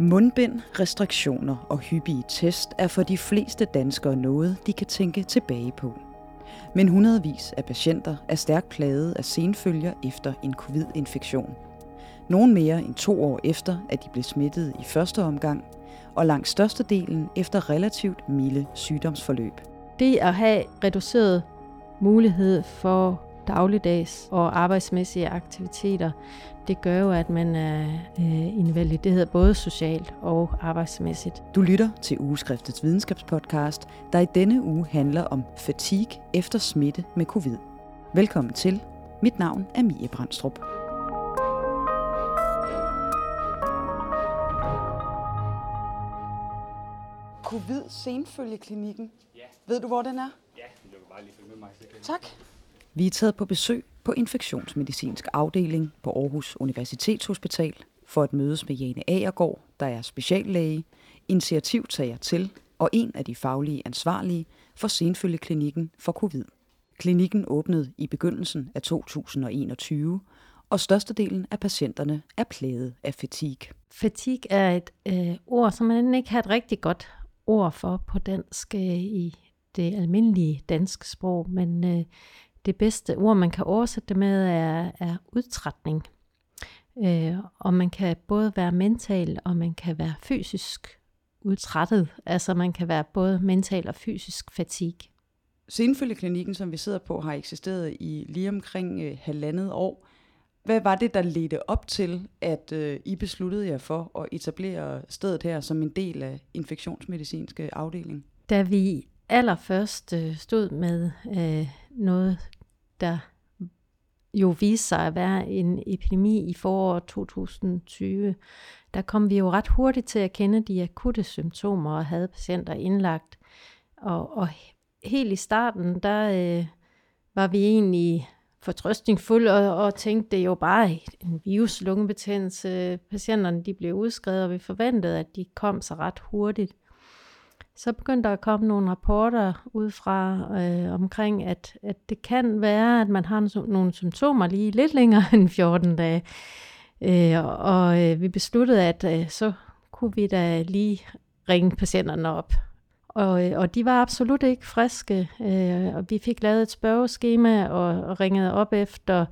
Mundbind, restriktioner og hyppige test er for de fleste danskere noget, de kan tænke tilbage på. Men hundredvis af patienter er stærkt plaget af senfølger efter en covid-infektion. Nogle mere end to år efter, at de blev smittet i første omgang, og langt størstedelen efter relativt milde sygdomsforløb. Det at have reduceret mulighed for dagligdags og arbejdsmæssige aktiviteter, det gør jo, at man er øh, invalideret både socialt og arbejdsmæssigt. Du lytter til Ugeskriftets videnskabspodcast, der i denne uge handler om fatigue efter smitte med covid. Velkommen til. Mit navn er Mie Brandstrup. Covid senfølgeklinikken. Ja. Ved du, hvor den er? Ja, du kan bare lige følge med mig. Tak. Vi er taget på besøg på infektionsmedicinsk afdeling på Aarhus Universitetshospital for at mødes med Jane Agergaard, der er speciallæge, initiativtager til og en af de faglige ansvarlige for senfølgeklinikken for covid. Klinikken åbnede i begyndelsen af 2021, og størstedelen af patienterne er plaget af fatigue. Fatigue er et øh, ord, som man ikke har et rigtig godt ord for på dansk øh, i det almindelige danske sprog, men øh, det bedste ord, man kan oversætte det med, er, er udtrætning. Øh, og man kan både være mental, og man kan være fysisk udtrættet. Altså man kan være både mental og fysisk fatigue. Senfølgeklinikken, som vi sidder på, har eksisteret i lige omkring øh, halvandet år. Hvad var det, der ledte op til, at øh, I besluttede jer for at etablere stedet her som en del af infektionsmedicinske afdeling? Da vi allerførst øh, stod med øh, noget, der jo viste sig at være en epidemi i foråret 2020, der kom vi jo ret hurtigt til at kende de akutte symptomer og havde patienter indlagt. Og, og helt i starten, der øh, var vi egentlig fortrøstningsfulde og, og tænkte, det er jo bare en virus lungebetændelse. Patienterne de blev udskrevet, og vi forventede, at de kom så ret hurtigt. Så begyndte der at komme nogle rapporter ud fra øh, omkring, at, at det kan være, at man har nogle symptomer lige lidt længere end 14 dage. Øh, og øh, vi besluttede, at øh, så kunne vi da lige ringe patienterne op. Og, øh, og de var absolut ikke friske, øh, og vi fik lavet et spørgeskema og, og ringede op efter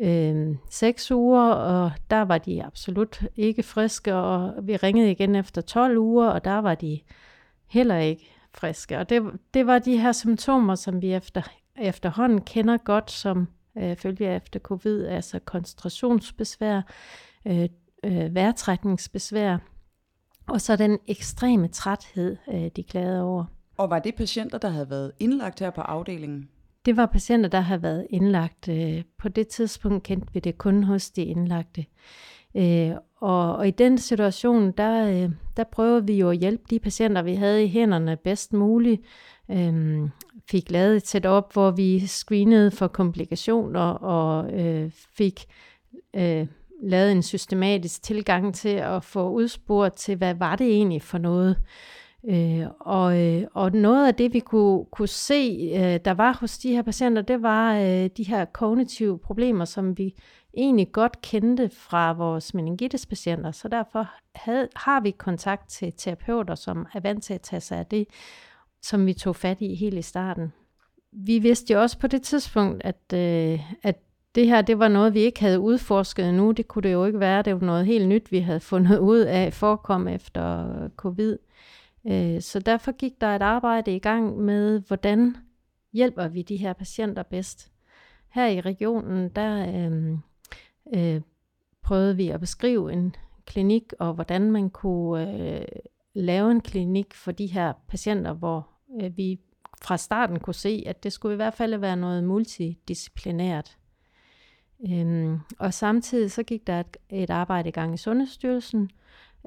øh, seks uger, og der var de absolut ikke friske, og vi ringede igen efter 12 uger, og der var de heller ikke friske. Og det, det var de her symptomer, som vi efter, efterhånden kender godt som øh, følge efter covid, altså koncentrationsbesvær, øh, øh, vejrtrækningsbesvær, og så den ekstreme træthed, øh, de klagede over. Og var det patienter, der havde været indlagt her på afdelingen? Det var patienter, der havde været indlagt. Øh, på det tidspunkt kendte vi det kun hos de indlagte. Og, og i den situation, der, øh, der prøver vi jo at hjælpe de patienter, vi havde i hænderne bedst muligt. Øhm, fik lavet et setup, hvor vi screenede for komplikationer og øh, fik øh, lavet en systematisk tilgang til at få udspurgt til, hvad var det egentlig for noget. Øh, og, øh, og noget af det, vi kunne, kunne se, øh, der var hos de her patienter, det var øh, de her kognitive problemer, som vi egentlig godt kendte fra vores meningitis-patienter, så derfor havde, har vi kontakt til terapeuter, som er vant til at tage sig af det, som vi tog fat i helt i starten. Vi vidste jo også på det tidspunkt, at, øh, at det her det var noget, vi ikke havde udforsket nu. Det kunne det jo ikke være. Det var noget helt nyt, vi havde fundet ud af forekom efter covid. Øh, så derfor gik der et arbejde i gang med, hvordan hjælper vi de her patienter bedst. Her i regionen, der øh, øh, prøvede vi at beskrive en klinik, og hvordan man kunne øh, lave en klinik for de her patienter, hvor øh, vi fra starten kunne se, at det skulle i hvert fald være noget multidisciplinært. Øhm, og samtidig så gik der et, et arbejde i gang i Sundhedsstyrelsen,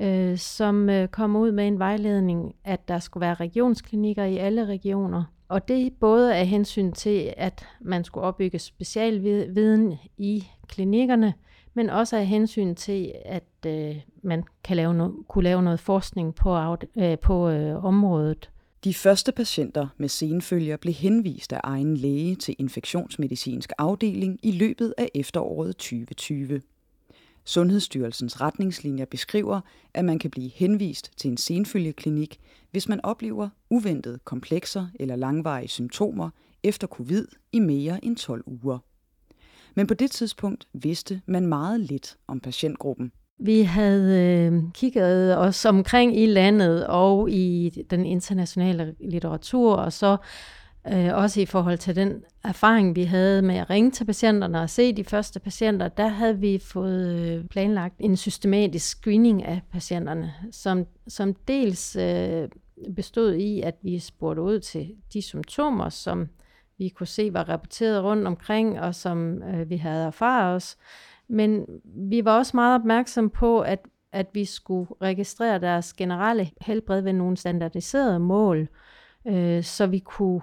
øh, som øh, kom ud med en vejledning, at der skulle være regionsklinikker i alle regioner. Og det både af hensyn til, at man skulle opbygge specialviden i klinikkerne, men også af hensyn til, at øh, man kan lave no- kunne lave noget forskning på, øh, på øh, området. De første patienter med senfølger blev henvist af egen læge til infektionsmedicinsk afdeling i løbet af efteråret 2020. Sundhedsstyrelsens retningslinjer beskriver, at man kan blive henvist til en senfølgeklinik, hvis man oplever uventede komplekser eller langvarige symptomer efter covid i mere end 12 uger. Men på det tidspunkt vidste man meget lidt om patientgruppen. Vi havde øh, kigget os omkring i landet og i den internationale litteratur, og så øh, også i forhold til den erfaring, vi havde med at ringe til patienterne og se de første patienter, der havde vi fået øh, planlagt en systematisk screening af patienterne, som, som dels øh, bestod i, at vi spurgte ud til de symptomer, som vi kunne se var rapporteret rundt omkring, og som øh, vi havde erfaret os. Men vi var også meget opmærksom på, at, at vi skulle registrere deres generelle helbred ved nogle standardiserede mål, øh, så vi kunne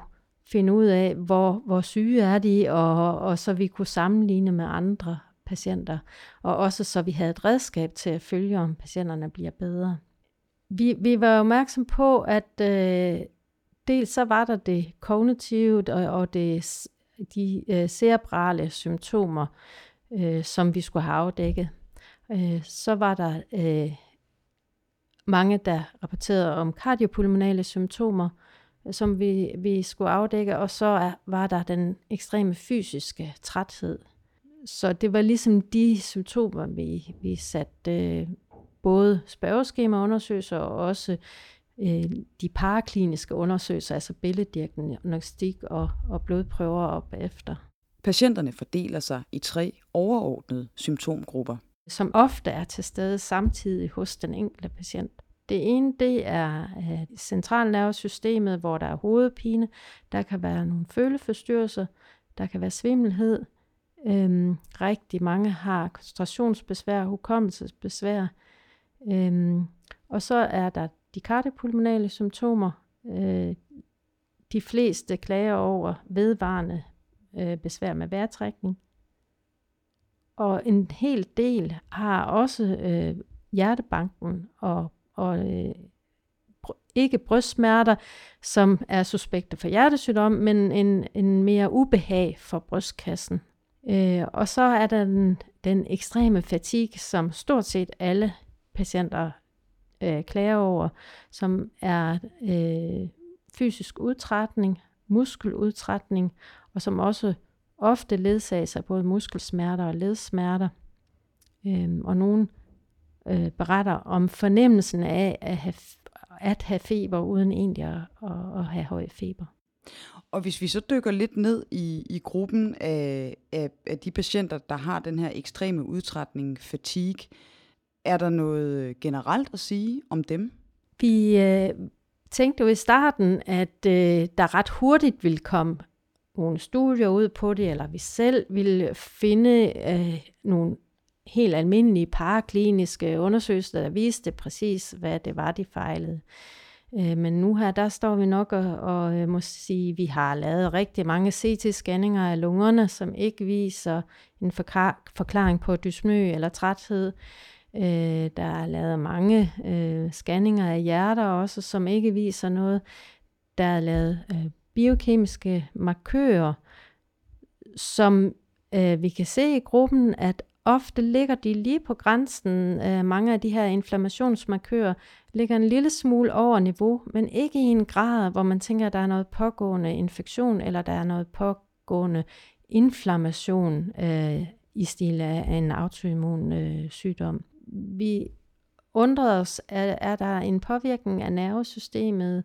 finde ud af, hvor, hvor syge er de, og, og så vi kunne sammenligne med andre patienter, og også så vi havde et redskab til at følge, om patienterne bliver bedre. Vi, vi var opmærksom på, at øh, dels så var der det kognitive og, og det, de øh, cerebrale symptomer, øh, som vi skulle have afdækket. Øh, så var der øh, mange, der rapporterede om kardiopulmonale symptomer, som vi, vi skulle afdække, og så er, var der den ekstreme fysiske træthed. Så det var ligesom de symptomer, vi, vi satte øh, både spørgeskemaundersøgelser og også øh, de parakliniske undersøgelser, altså billeddiagnostik og, og blodprøver op efter. Patienterne fordeler sig i tre overordnede symptomgrupper. Som ofte er til stede samtidig hos den enkelte patient. Det ene, det er øh, centralnervesystemet, hvor der er hovedpine. Der kan være nogle føleforstyrrelser. Der kan være svimmelhed. Øhm, rigtig mange har koncentrationsbesvær, hukommelsesbesvær. Øhm, og så er der de kardiopulmonale symptomer. Øh, de fleste klager over vedvarende øh, besvær med vejrtrækning. Og en hel del har også øh, hjertebanken og og øh, ikke brystsmerter, som er suspekte for hjertesygdom, men en, en mere ubehag for brystkassen. Øh, og så er der den, den ekstreme fatigue, som stort set alle patienter øh, klager over, som er øh, fysisk udtrætning, muskeludtrætning, og som også ofte ledsager af både muskelsmerter og ledsmerter. Øh, og nogle øh, beretter om fornemmelsen af at have, at have feber, uden egentlig at, at, have høj feber. Og hvis vi så dykker lidt ned i, i gruppen af, af, af de patienter, der har den her ekstreme udtrætning, fatigue, er der noget generelt at sige om dem? Vi øh, tænkte jo i starten, at øh, der ret hurtigt ville komme nogle studier ud på det, eller vi selv ville finde øh, nogle helt almindelige parakliniske undersøgelser, der viste præcis, hvad det var, de fejlede. Øh, men nu her, der står vi nok og, og øh, må sige, at vi har lavet rigtig mange CT-scanninger af lungerne, som ikke viser en forklaring på dysmø eller træthed. Øh, der er lavet mange øh, scanninger af hjerter også, som ikke viser noget. Der er lavet øh, biokemiske markører, som vi kan se i gruppen, at Ofte ligger de lige på grænsen. Øh, mange af de her inflammationsmarkører ligger en lille smule over niveau, men ikke i en grad, hvor man tænker, at der er noget pågående infektion, eller der er noget pågående inflammation øh, i stil af en autoimmun øh, sygdom. Vi undrer os, er, er der en påvirkning af nervesystemet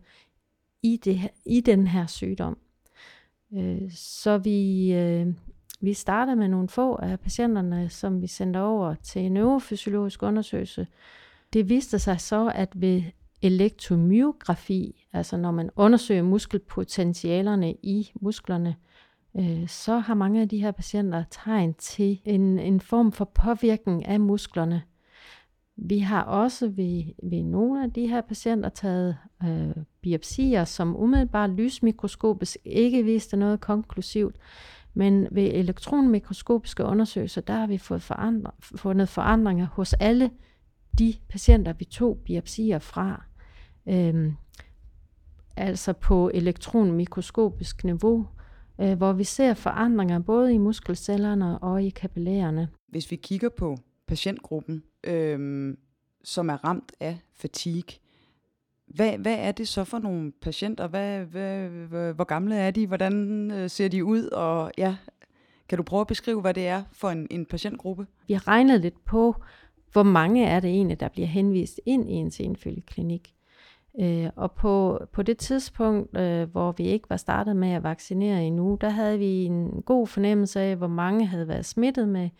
i, det, i den her sygdom? Øh, så vi øh, vi startede med nogle få af patienterne, som vi sendte over til en neurofysiologisk undersøgelse. Det viste sig så, at ved elektromyografi, altså når man undersøger muskelpotentialerne i musklerne, øh, så har mange af de her patienter tegn til en, en form for påvirkning af musklerne. Vi har også ved, ved nogle af de her patienter taget øh, biopsier, som umiddelbart lysmikroskopisk ikke viste noget konklusivt, men ved elektronmikroskopiske undersøgelser, der har vi fået forandre, fundet forandringer hos alle de patienter, vi tog biopsier fra. Øhm, altså på elektronmikroskopisk niveau, øh, hvor vi ser forandringer både i muskelcellerne og i kapillærerne. Hvis vi kigger på patientgruppen, øhm, som er ramt af fatigue. Hvad, hvad er det så for nogle patienter? Hvad, hvad, hvad, hvor gamle er de? Hvordan øh, ser de ud? Og ja, kan du prøve at beskrive, hvad det er for en, en patientgruppe? Vi har regnet lidt på, hvor mange er det egentlig, der bliver henvist ind i en senfølgeklinik. Øh, og på, på det tidspunkt, øh, hvor vi ikke var startet med at vaccinere endnu, der havde vi en god fornemmelse af, hvor mange havde været smittet med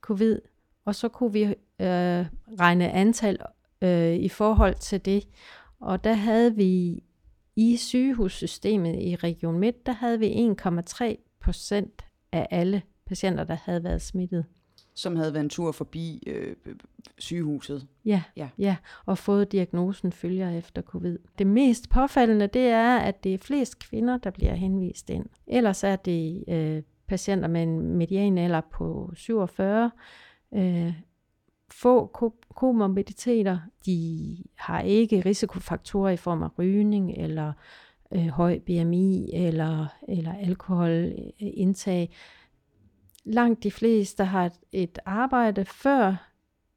covid, og så kunne vi øh, regne antal øh, i forhold til det. Og der havde vi i sygehussystemet i Region Midt, der havde vi 1,3 procent af alle patienter, der havde været smittet. Som havde været en tur forbi øh, sygehuset. Ja, ja. ja, og fået diagnosen følger efter covid. Det mest påfaldende, det er, at det er flest kvinder, der bliver henvist ind. Ellers er det øh, patienter med en median alder på 47, øh, få komorbiditeter. De har ikke risikofaktorer i form af rygning eller øh, høj BMI eller, eller alkoholindtag. Langt de fleste har et arbejde før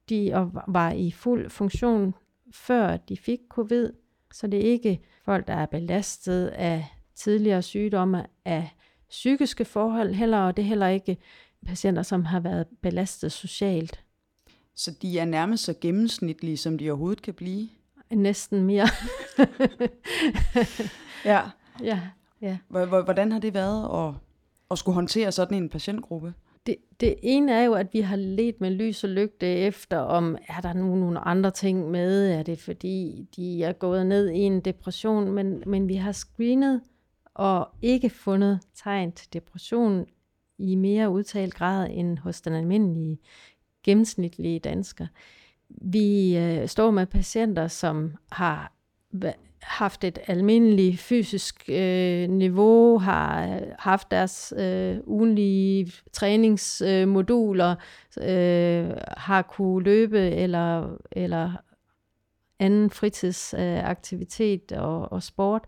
de var i fuld funktion, før de fik covid. Så det er ikke folk, der er belastet af tidligere sygdomme, af psykiske forhold heller, og det er heller ikke patienter, som har været belastet socialt. Så de er nærmest så gennemsnitlige, som de overhovedet kan blive? Næsten mere. ja. Ja, ja. Hvordan har det været at, at skulle håndtere sådan en patientgruppe? Det, det ene er jo, at vi har let med lys og lygte efter, om er der nu nogle andre ting med? Er det fordi, de er gået ned i en depression? Men, men vi har screenet og ikke fundet tegn til depression i mere udtalt grad end hos den almindelige gennemsnitlige dansker. Vi øh, står med patienter, som har haft et almindeligt fysisk øh, niveau, har øh, haft deres øh, ugenlige træningsmoduler, øh, har kunne løbe eller, eller anden fritidsaktivitet øh, og, og sport,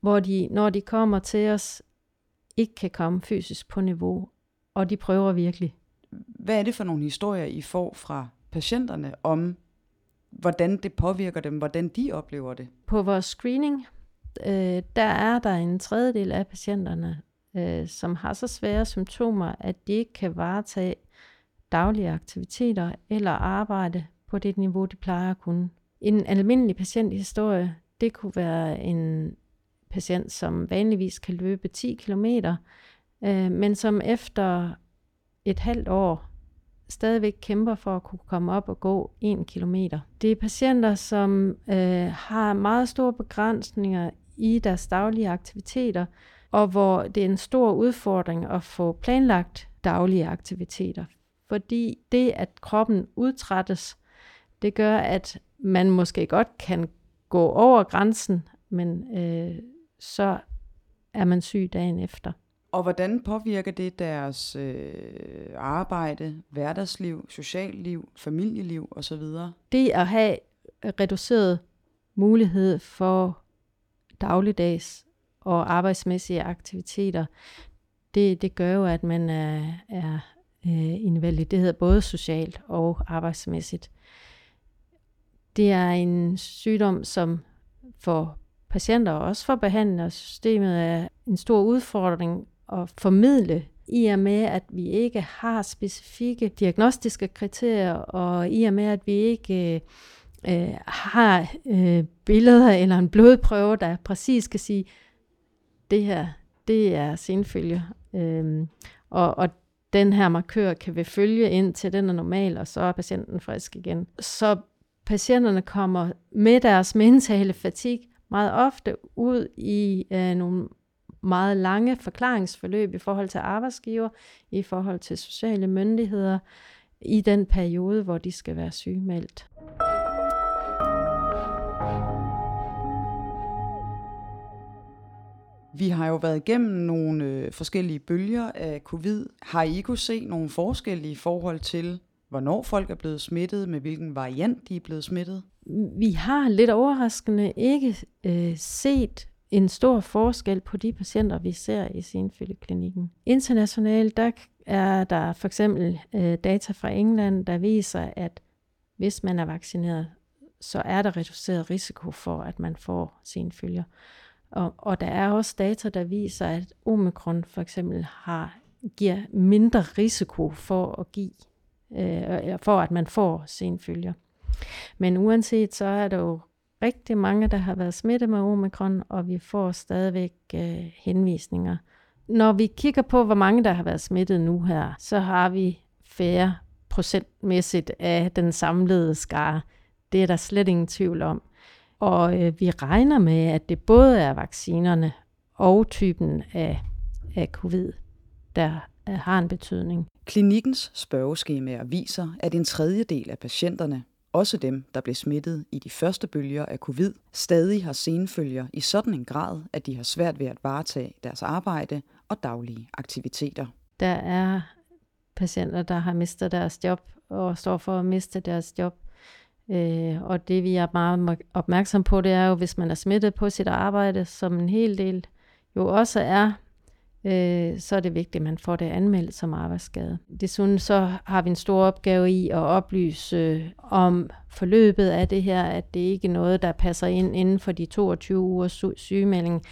hvor de, når de kommer til os, ikke kan komme fysisk på niveau, og de prøver virkelig. Hvad er det for nogle historier, I får fra patienterne om, hvordan det påvirker dem, hvordan de oplever det? På vores screening, øh, der er der en tredjedel af patienterne, øh, som har så svære symptomer, at de ikke kan varetage daglige aktiviteter eller arbejde på det niveau, de plejer at kunne. En almindelig patienthistorie, det kunne være en patient, som vanligvis kan løbe 10 km, øh, men som efter et halvt år stadigvæk kæmper for at kunne komme op og gå en kilometer. Det er patienter, som øh, har meget store begrænsninger i deres daglige aktiviteter, og hvor det er en stor udfordring at få planlagt daglige aktiviteter. Fordi det, at kroppen udtrættes, det gør, at man måske godt kan gå over grænsen, men øh, så er man syg dagen efter. Og hvordan påvirker det deres øh, arbejde, hverdagsliv, socialliv, familieliv osv.? Det at have reduceret mulighed for dagligdags og arbejdsmæssige aktiviteter, det, det gør jo, at man er, er øh, invalideret både socialt og arbejdsmæssigt. Det er en sygdom, som for patienter og også for behandlersystemet er en stor udfordring at formidle i og med, at vi ikke har specifikke diagnostiske kriterier, og i og med, at vi ikke øh, øh, har øh, billeder eller en blodprøve, der præcis kan sige, det her, det er senfølge. Øh, og, og den her markør kan vi følge ind til den er normal, og så er patienten frisk igen. Så patienterne kommer med deres mentale fatig meget ofte ud i øh, nogle meget lange forklaringsforløb i forhold til arbejdsgiver, i forhold til sociale myndigheder, i den periode, hvor de skal være sygemeldt. Vi har jo været igennem nogle øh, forskellige bølger af covid. Har I kunne se nogle forskelle i forhold til, hvornår folk er blevet smittet, med hvilken variant de er blevet smittet? Vi har lidt overraskende ikke øh, set en stor forskel på de patienter, vi ser i senfølgeklinikken. Internationalt, der er der for eksempel øh, data fra England, der viser, at hvis man er vaccineret, så er der reduceret risiko for, at man får senfølger. Og, og der er også data, der viser, at omikron for eksempel har, giver mindre risiko for at give, øh, for at man får senfølger. Men uanset så er der jo rigtig mange, der har været smittet med omikron, og vi får stadigvæk øh, henvisninger. Når vi kigger på, hvor mange der har været smittet nu her, så har vi færre procentmæssigt af den samlede skare. Det er der slet ingen tvivl om. Og øh, vi regner med, at det både er vaccinerne og typen af, af covid, der øh, har en betydning. Klinikkens spørgeskemaer viser, at en tredjedel af patienterne, også dem, der blev smittet i de første bølger af covid, stadig har senfølger i sådan en grad, at de har svært ved at varetage deres arbejde og daglige aktiviteter. Der er patienter, der har mistet deres job og står for at miste deres job. Øh, og det vi er meget opmærksom på, det er jo, hvis man er smittet på sit arbejde, som en hel del jo også er, øh, så er det vigtigt, at man får det anmeldt som arbejdsskade. Desuden så har vi en stor opgave i at oplyse øh, om forløbet af det her, at det ikke er noget, der passer ind inden for de 22 ugers sygemelding.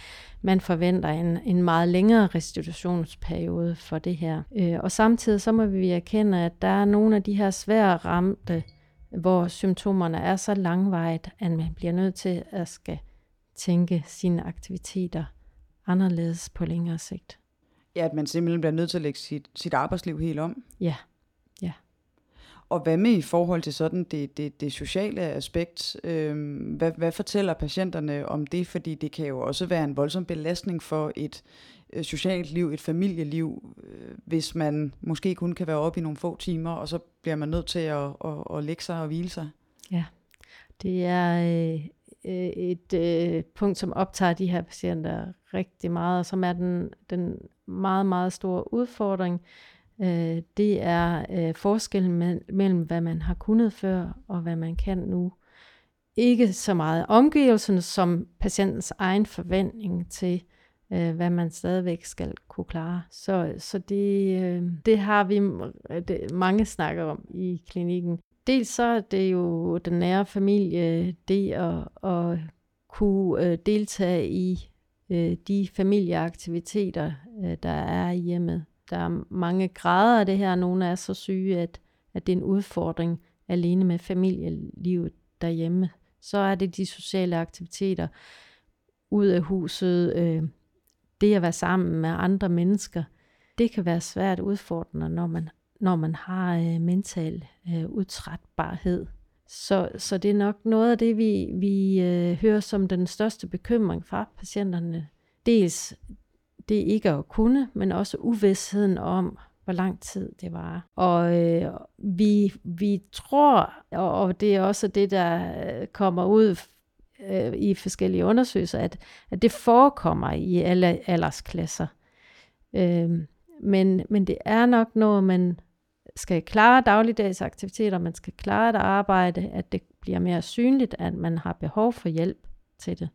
Man forventer en, en meget længere restitutionsperiode for det her. Øh, og samtidig så må vi erkende, at der er nogle af de her svære ramte, hvor symptomerne er så langvejt, at man bliver nødt til at skal tænke sine aktiviteter anderledes på længere sigt. Ja, at man simpelthen bliver nødt til at lægge sit, sit arbejdsliv helt om. Ja, ja. Og hvad med i forhold til sådan det, det, det sociale aspekt? Øh, hvad, hvad fortæller patienterne om det? Fordi det kan jo også være en voldsom belastning for et øh, socialt liv, et familieliv, øh, hvis man måske kun kan være oppe i nogle få timer, og så bliver man nødt til at, at, at lægge sig og hvile sig. Ja, det er øh, øh, et øh, punkt, som optager de her patienter rigtig meget, og som er den, den meget, meget store udfordring. Øh, det er øh, forskellen mellem, hvad man har kunnet før, og hvad man kan nu. Ikke så meget omgivelserne, som patientens egen forventning til, øh, hvad man stadigvæk skal kunne klare. Så, så det, øh, det har vi det, mange snakker om i klinikken. Dels så er det jo den nære familie, det at, at kunne øh, deltage i øh, de familieaktiviteter, øh, der er i hjemmet. Der er mange grader af det her. Nogle er så syge, at, at det er en udfordring alene med familielivet derhjemme. Så er det de sociale aktiviteter ud af huset, øh, det at være sammen med andre mennesker. Det kan være svært udfordrende, når man, når man har øh, mental øh, udtrætbarhed. Så, så det er nok noget af det, vi, vi øh, hører som den største bekymring fra patienterne. Dels det ikke at kunne, men også uvidsheden om, hvor lang tid det var. Og øh, vi, vi tror, og, og det er også det, der øh, kommer ud øh, i forskellige undersøgelser, at, at det forekommer i alle aldersklasser. Øh, men, men det er nok noget, man skal klare dagligdags aktiviteter, man skal klare et arbejde, at det bliver mere synligt, at man har behov for hjælp til det.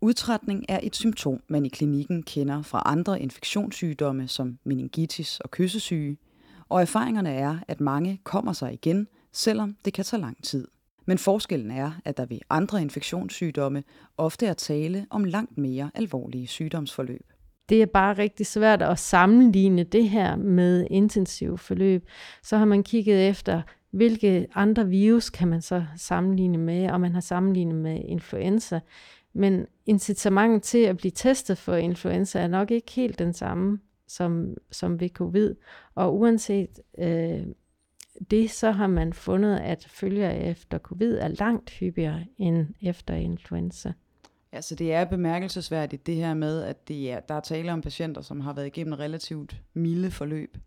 Udtrætning er et symptom, man i klinikken kender fra andre infektionssygdomme som meningitis og kyssesyge, og erfaringerne er, at mange kommer sig igen, selvom det kan tage lang tid. Men forskellen er, at der ved andre infektionssygdomme ofte er tale om langt mere alvorlige sygdomsforløb. Det er bare rigtig svært at sammenligne det her med intensiv forløb. Så har man kigget efter, hvilke andre virus kan man så sammenligne med, og man har sammenlignet med influenza. Men incitamentet til at blive testet for influenza er nok ikke helt den samme som, som ved covid. Og uanset øh, det, så har man fundet, at følger efter covid er langt hyppigere end efter influenza. Ja, så det er bemærkelsesværdigt det her med, at det er, der er tale om patienter, som har været igennem relativt milde forløb.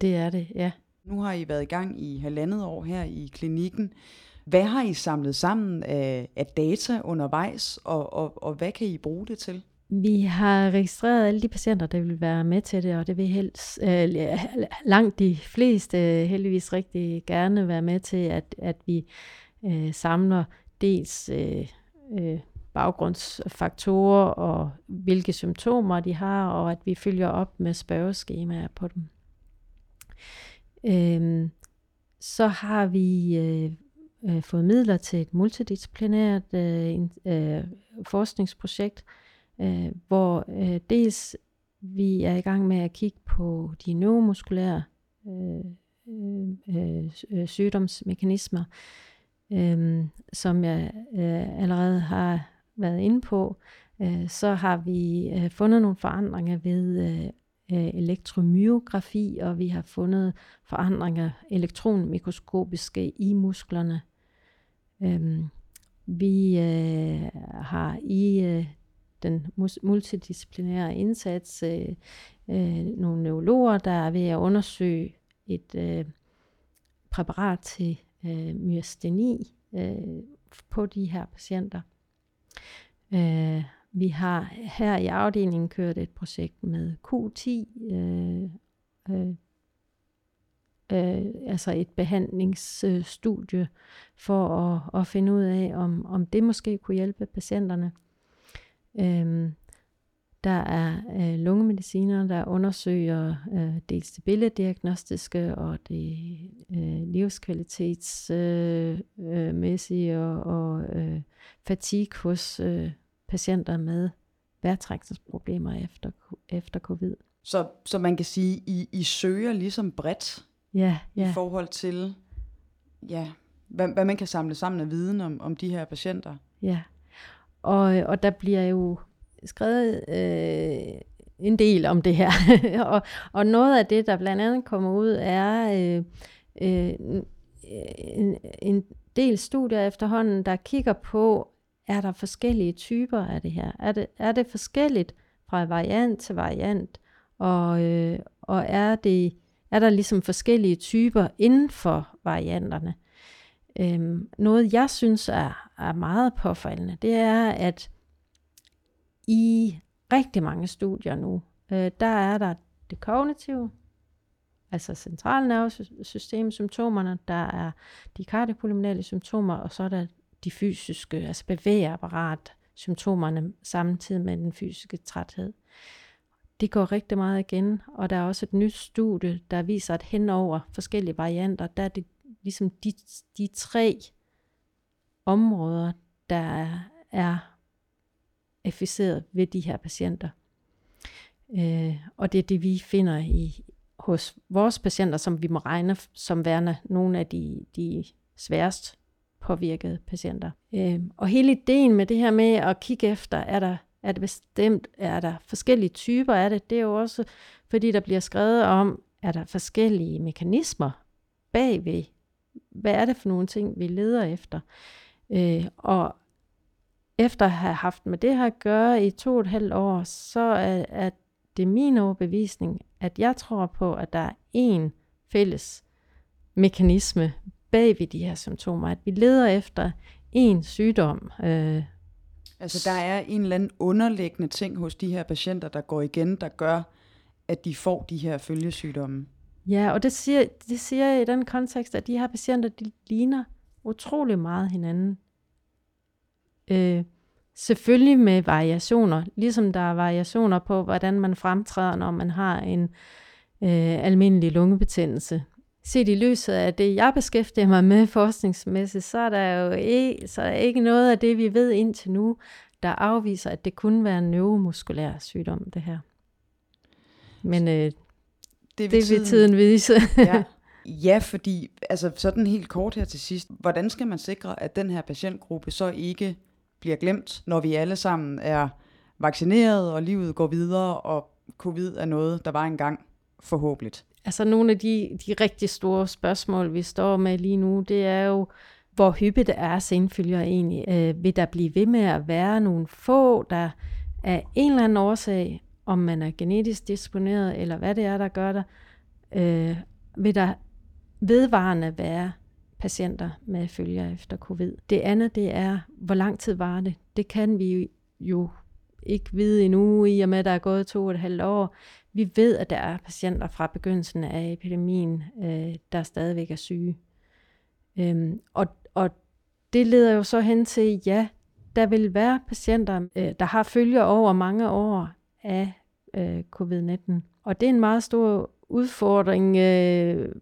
Det er det, ja. Nu har I været i gang i halvandet år her i klinikken. Hvad har I samlet sammen af, af data undervejs, og, og, og hvad kan I bruge det til? Vi har registreret alle de patienter, der vil være med til det, og det vil helst øh, langt de fleste øh, heldigvis rigtig gerne være med til, at, at vi øh, samler dels øh, øh, baggrundsfaktorer og hvilke symptomer de har, og at vi følger op med spørgeskemaer på dem. Øhm, så har vi øh, øh, fået midler til et multidisciplinært øh, øh, forskningsprojekt, øh, hvor øh, dels vi er i gang med at kigge på de neuromuskulære øh, øh, øh, sygdomsmekanismer, øh, som jeg øh, allerede har været inde på. Øh, så har vi øh, fundet nogle forandringer ved øh, øh, elektromyografi, og vi har fundet forandringer elektronmikroskopiske i musklerne. Øhm, vi øh, har i øh, den multidisciplinære indsats øh, øh, nogle neurologer, der er ved at undersøge et øh, præparat til øh, myasteni øh, på de her patienter. Øh, vi har her i afdelingen kørt et projekt med Q10, øh, øh, øh, altså et behandlingsstudie for at, at finde ud af, om, om det måske kunne hjælpe patienterne. Øh, der er øh, lungemediciner, der undersøger øh, dels det billeddiagnostiske og det øh, livskvalitetsmæssige øh, øh, og, og øh, fatigue hos øh, patienter med vejrtrækningsproblemer efter, efter covid. Så, så man kan sige, I, I søger ligesom bredt ja, ja. i forhold til, ja, hvad, hvad man kan samle sammen af viden om, om de her patienter. Ja, og, og der bliver jo skrevet øh, en del om det her. og, og noget af det, der blandt andet kommer ud, er øh, Øh, øh, en, en del studier efterhånden, der kigger på, er der forskellige typer af det her? Er det, er det forskelligt fra variant til variant? Og, øh, og er, det, er der ligesom forskellige typer inden for varianterne? Øhm, noget jeg synes er, er meget påfaldende, det er, at i rigtig mange studier nu, øh, der er der det kognitive, altså centralnervesystemsymptomerne, der er de kardiopulmonale symptomer, og så er der de fysiske, altså bevægeapparat, symptomerne samtidig med den fysiske træthed. Det går rigtig meget igen, og der er også et nyt studie, der viser, at hen over forskellige varianter, der er det ligesom de, de tre områder, der er efficeret ved de her patienter. Øh, og det er det, vi finder i, hos vores patienter, som vi må regne som værende nogle af de, de sværest påvirkede patienter. Øh, og hele ideen med det her med at kigge efter, er der, er det bestemt, er der forskellige typer af det, det er jo også, fordi der bliver skrevet om, er der forskellige mekanismer bagved, hvad er det for nogle ting, vi leder efter. Øh, og efter at have haft med det her at gøre i to og et halvt år, så er, er det min overbevisning, at jeg tror på, at der er en fælles mekanisme bag ved de her symptomer, at vi leder efter en sygdom. Øh, altså der er en eller anden underliggende ting hos de her patienter, der går igen, der gør, at de får de her følgesygdomme. Ja, og det siger, det siger jeg i den kontekst, at de her patienter, de ligner utrolig meget hinanden. Øh, selvfølgelig med variationer, ligesom der er variationer på, hvordan man fremtræder, når man har en øh, almindelig lungebetændelse set i lyset af det, jeg beskæftiger mig med forskningsmæssigt, så er der jo ikke, så er der ikke noget af det, vi ved indtil nu, der afviser, at det kunne være en neuromuskulær sygdom, det her. Men øh, det, vil, det vil tiden, tiden vise. ja. ja, fordi altså sådan helt kort her til sidst, hvordan skal man sikre, at den her patientgruppe så ikke bliver glemt, når vi alle sammen er vaccineret, og livet går videre, og covid er noget, der var engang forhåbentlig? Altså nogle af de, de rigtig store spørgsmål, vi står med lige nu, det er jo, hvor hyppigt er senfølger egentlig? Øh, vil der blive ved med at være nogle få, der af en eller anden årsag, om man er genetisk disponeret, eller hvad det er, der gør det, øh, vil der vedvarende være patienter med følger efter covid. Det andet, det er, hvor lang tid var det? Det kan vi jo ikke vide endnu, i og med, at der er gået to og et halvt år. Vi ved, at der er patienter fra begyndelsen af epidemien, øh, der stadigvæk er syge. Øhm, og, og det leder jo så hen til, ja, der vil være patienter, øh, der har følger over mange år af øh, covid-19. Og det er en meget stor udfordring, øh,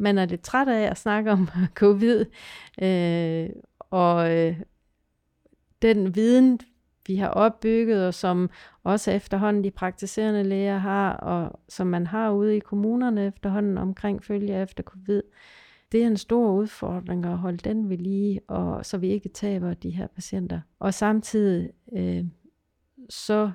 man er lidt træt af at snakke om covid, øh, og øh, den viden, vi har opbygget, og som også efterhånden de praktiserende læger har, og som man har ude i kommunerne efterhånden omkring følge efter covid, det er en stor udfordring at holde den ved lige, og så vi ikke taber de her patienter. Og samtidig øh, så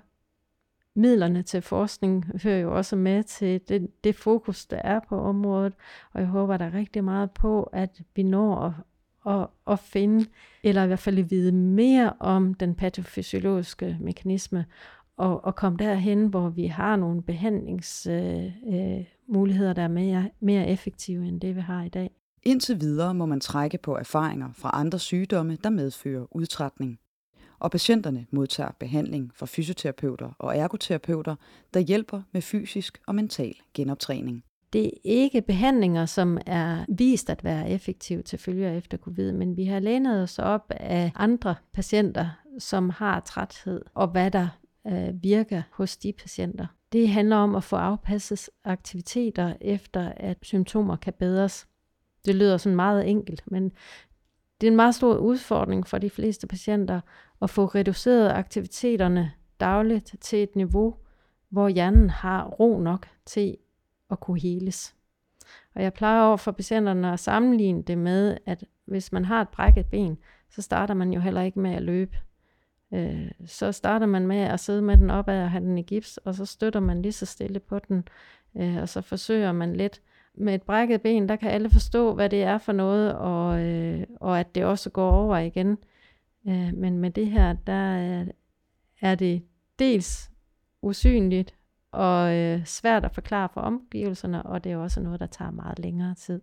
midlerne til forskning hører jo også med til det, det fokus, der er på området, og jeg håber der rigtig meget på, at vi når at, at, at finde, eller i hvert fald at vide mere om den patofysiologiske mekanisme, og, og komme derhen, hvor vi har nogle behandlingsmuligheder, øh, øh, der er mere, mere effektive end det, vi har i dag. Indtil videre må man trække på erfaringer fra andre sygdomme, der medfører udtrætning og patienterne modtager behandling fra fysioterapeuter og ergoterapeuter, der hjælper med fysisk og mental genoptræning. Det er ikke behandlinger, som er vist at være effektive til følger efter covid, men vi har lænet os op af andre patienter, som har træthed, og hvad der øh, virker hos de patienter. Det handler om at få afpasset aktiviteter efter, at symptomer kan bedres. Det lyder sådan meget enkelt, men det er en meget stor udfordring for de fleste patienter at få reduceret aktiviteterne dagligt til et niveau, hvor hjernen har ro nok til at kunne heles. Og jeg plejer over for patienterne at sammenligne det med, at hvis man har et brækket ben, så starter man jo heller ikke med at løbe. Øh, så starter man med at sidde med den opad og have den i gips, og så støtter man lige så stille på den, øh, og så forsøger man lidt med et brækket ben, der kan alle forstå, hvad det er for noget, og, øh, og at det også går over igen. Øh, men med det her, der er, er det dels usynligt og øh, svært at forklare for omgivelserne, og det er også noget, der tager meget længere tid.